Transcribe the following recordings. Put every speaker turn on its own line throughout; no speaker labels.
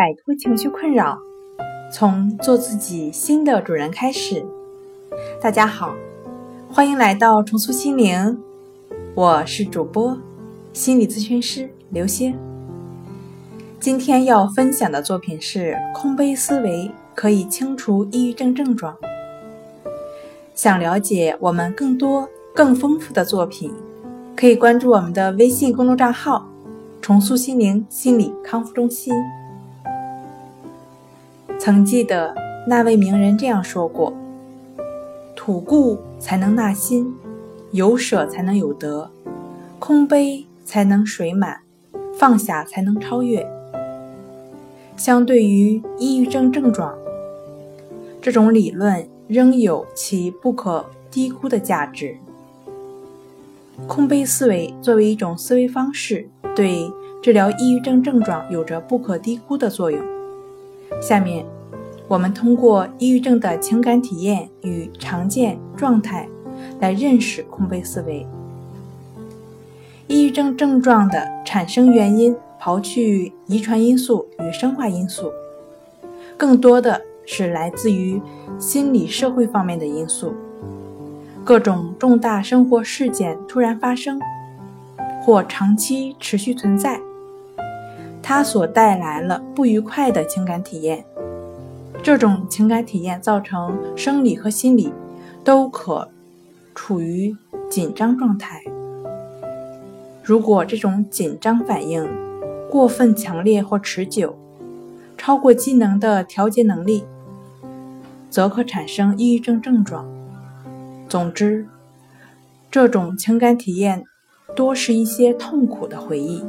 摆脱情绪困扰，从做自己新的主人开始。大家好，欢迎来到重塑心灵，我是主播心理咨询师刘星。今天要分享的作品是空杯思维可以清除抑郁症症状。想了解我们更多更丰富的作品，可以关注我们的微信公众账号“重塑心灵心理康复中心”。曾记得那位名人这样说过：“吐故才能纳新，有舍才能有得，空杯才能水满，放下才能超越。”相对于抑郁症症状，这种理论仍有其不可低估的价值。空杯思维作为一种思维方式，对治疗抑郁症症状有着不可低估的作用。下面，我们通过抑郁症的情感体验与常见状态来认识空杯思维。抑郁症症状的产生原因，刨去遗传因素与生化因素，更多的是来自于心理社会方面的因素。各种重大生活事件突然发生，或长期持续存在。它所带来了不愉快的情感体验，这种情感体验造成生理和心理都可处于紧张状态。如果这种紧张反应过分强烈或持久，超过机能的调节能力，则可产生抑郁症症状。总之，这种情感体验多是一些痛苦的回忆。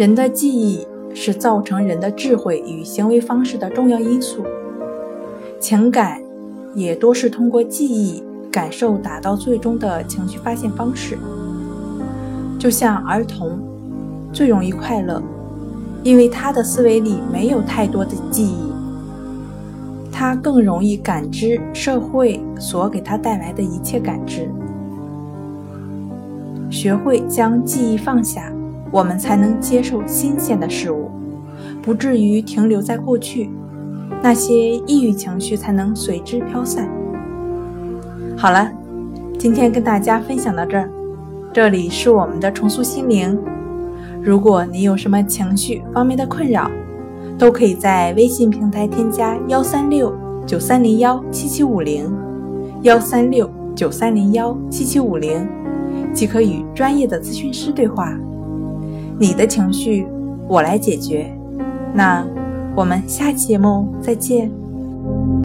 人的记忆是造成人的智慧与行为方式的重要因素，情感也多是通过记忆感受达到最终的情绪发现方式。就像儿童最容易快乐，因为他的思维里没有太多的记忆，他更容易感知社会所给他带来的一切感知。学会将记忆放下。我们才能接受新鲜的事物，不至于停留在过去，那些抑郁情绪才能随之飘散。好了，今天跟大家分享到这儿，这里是我们的重塑心灵。如果你有什么情绪方面的困扰，都可以在微信平台添加幺三六九三零幺七七五零，幺三六九三零幺七七五零，即可与专业的咨询师对话。你的情绪，我来解决。那我们下期节目再见。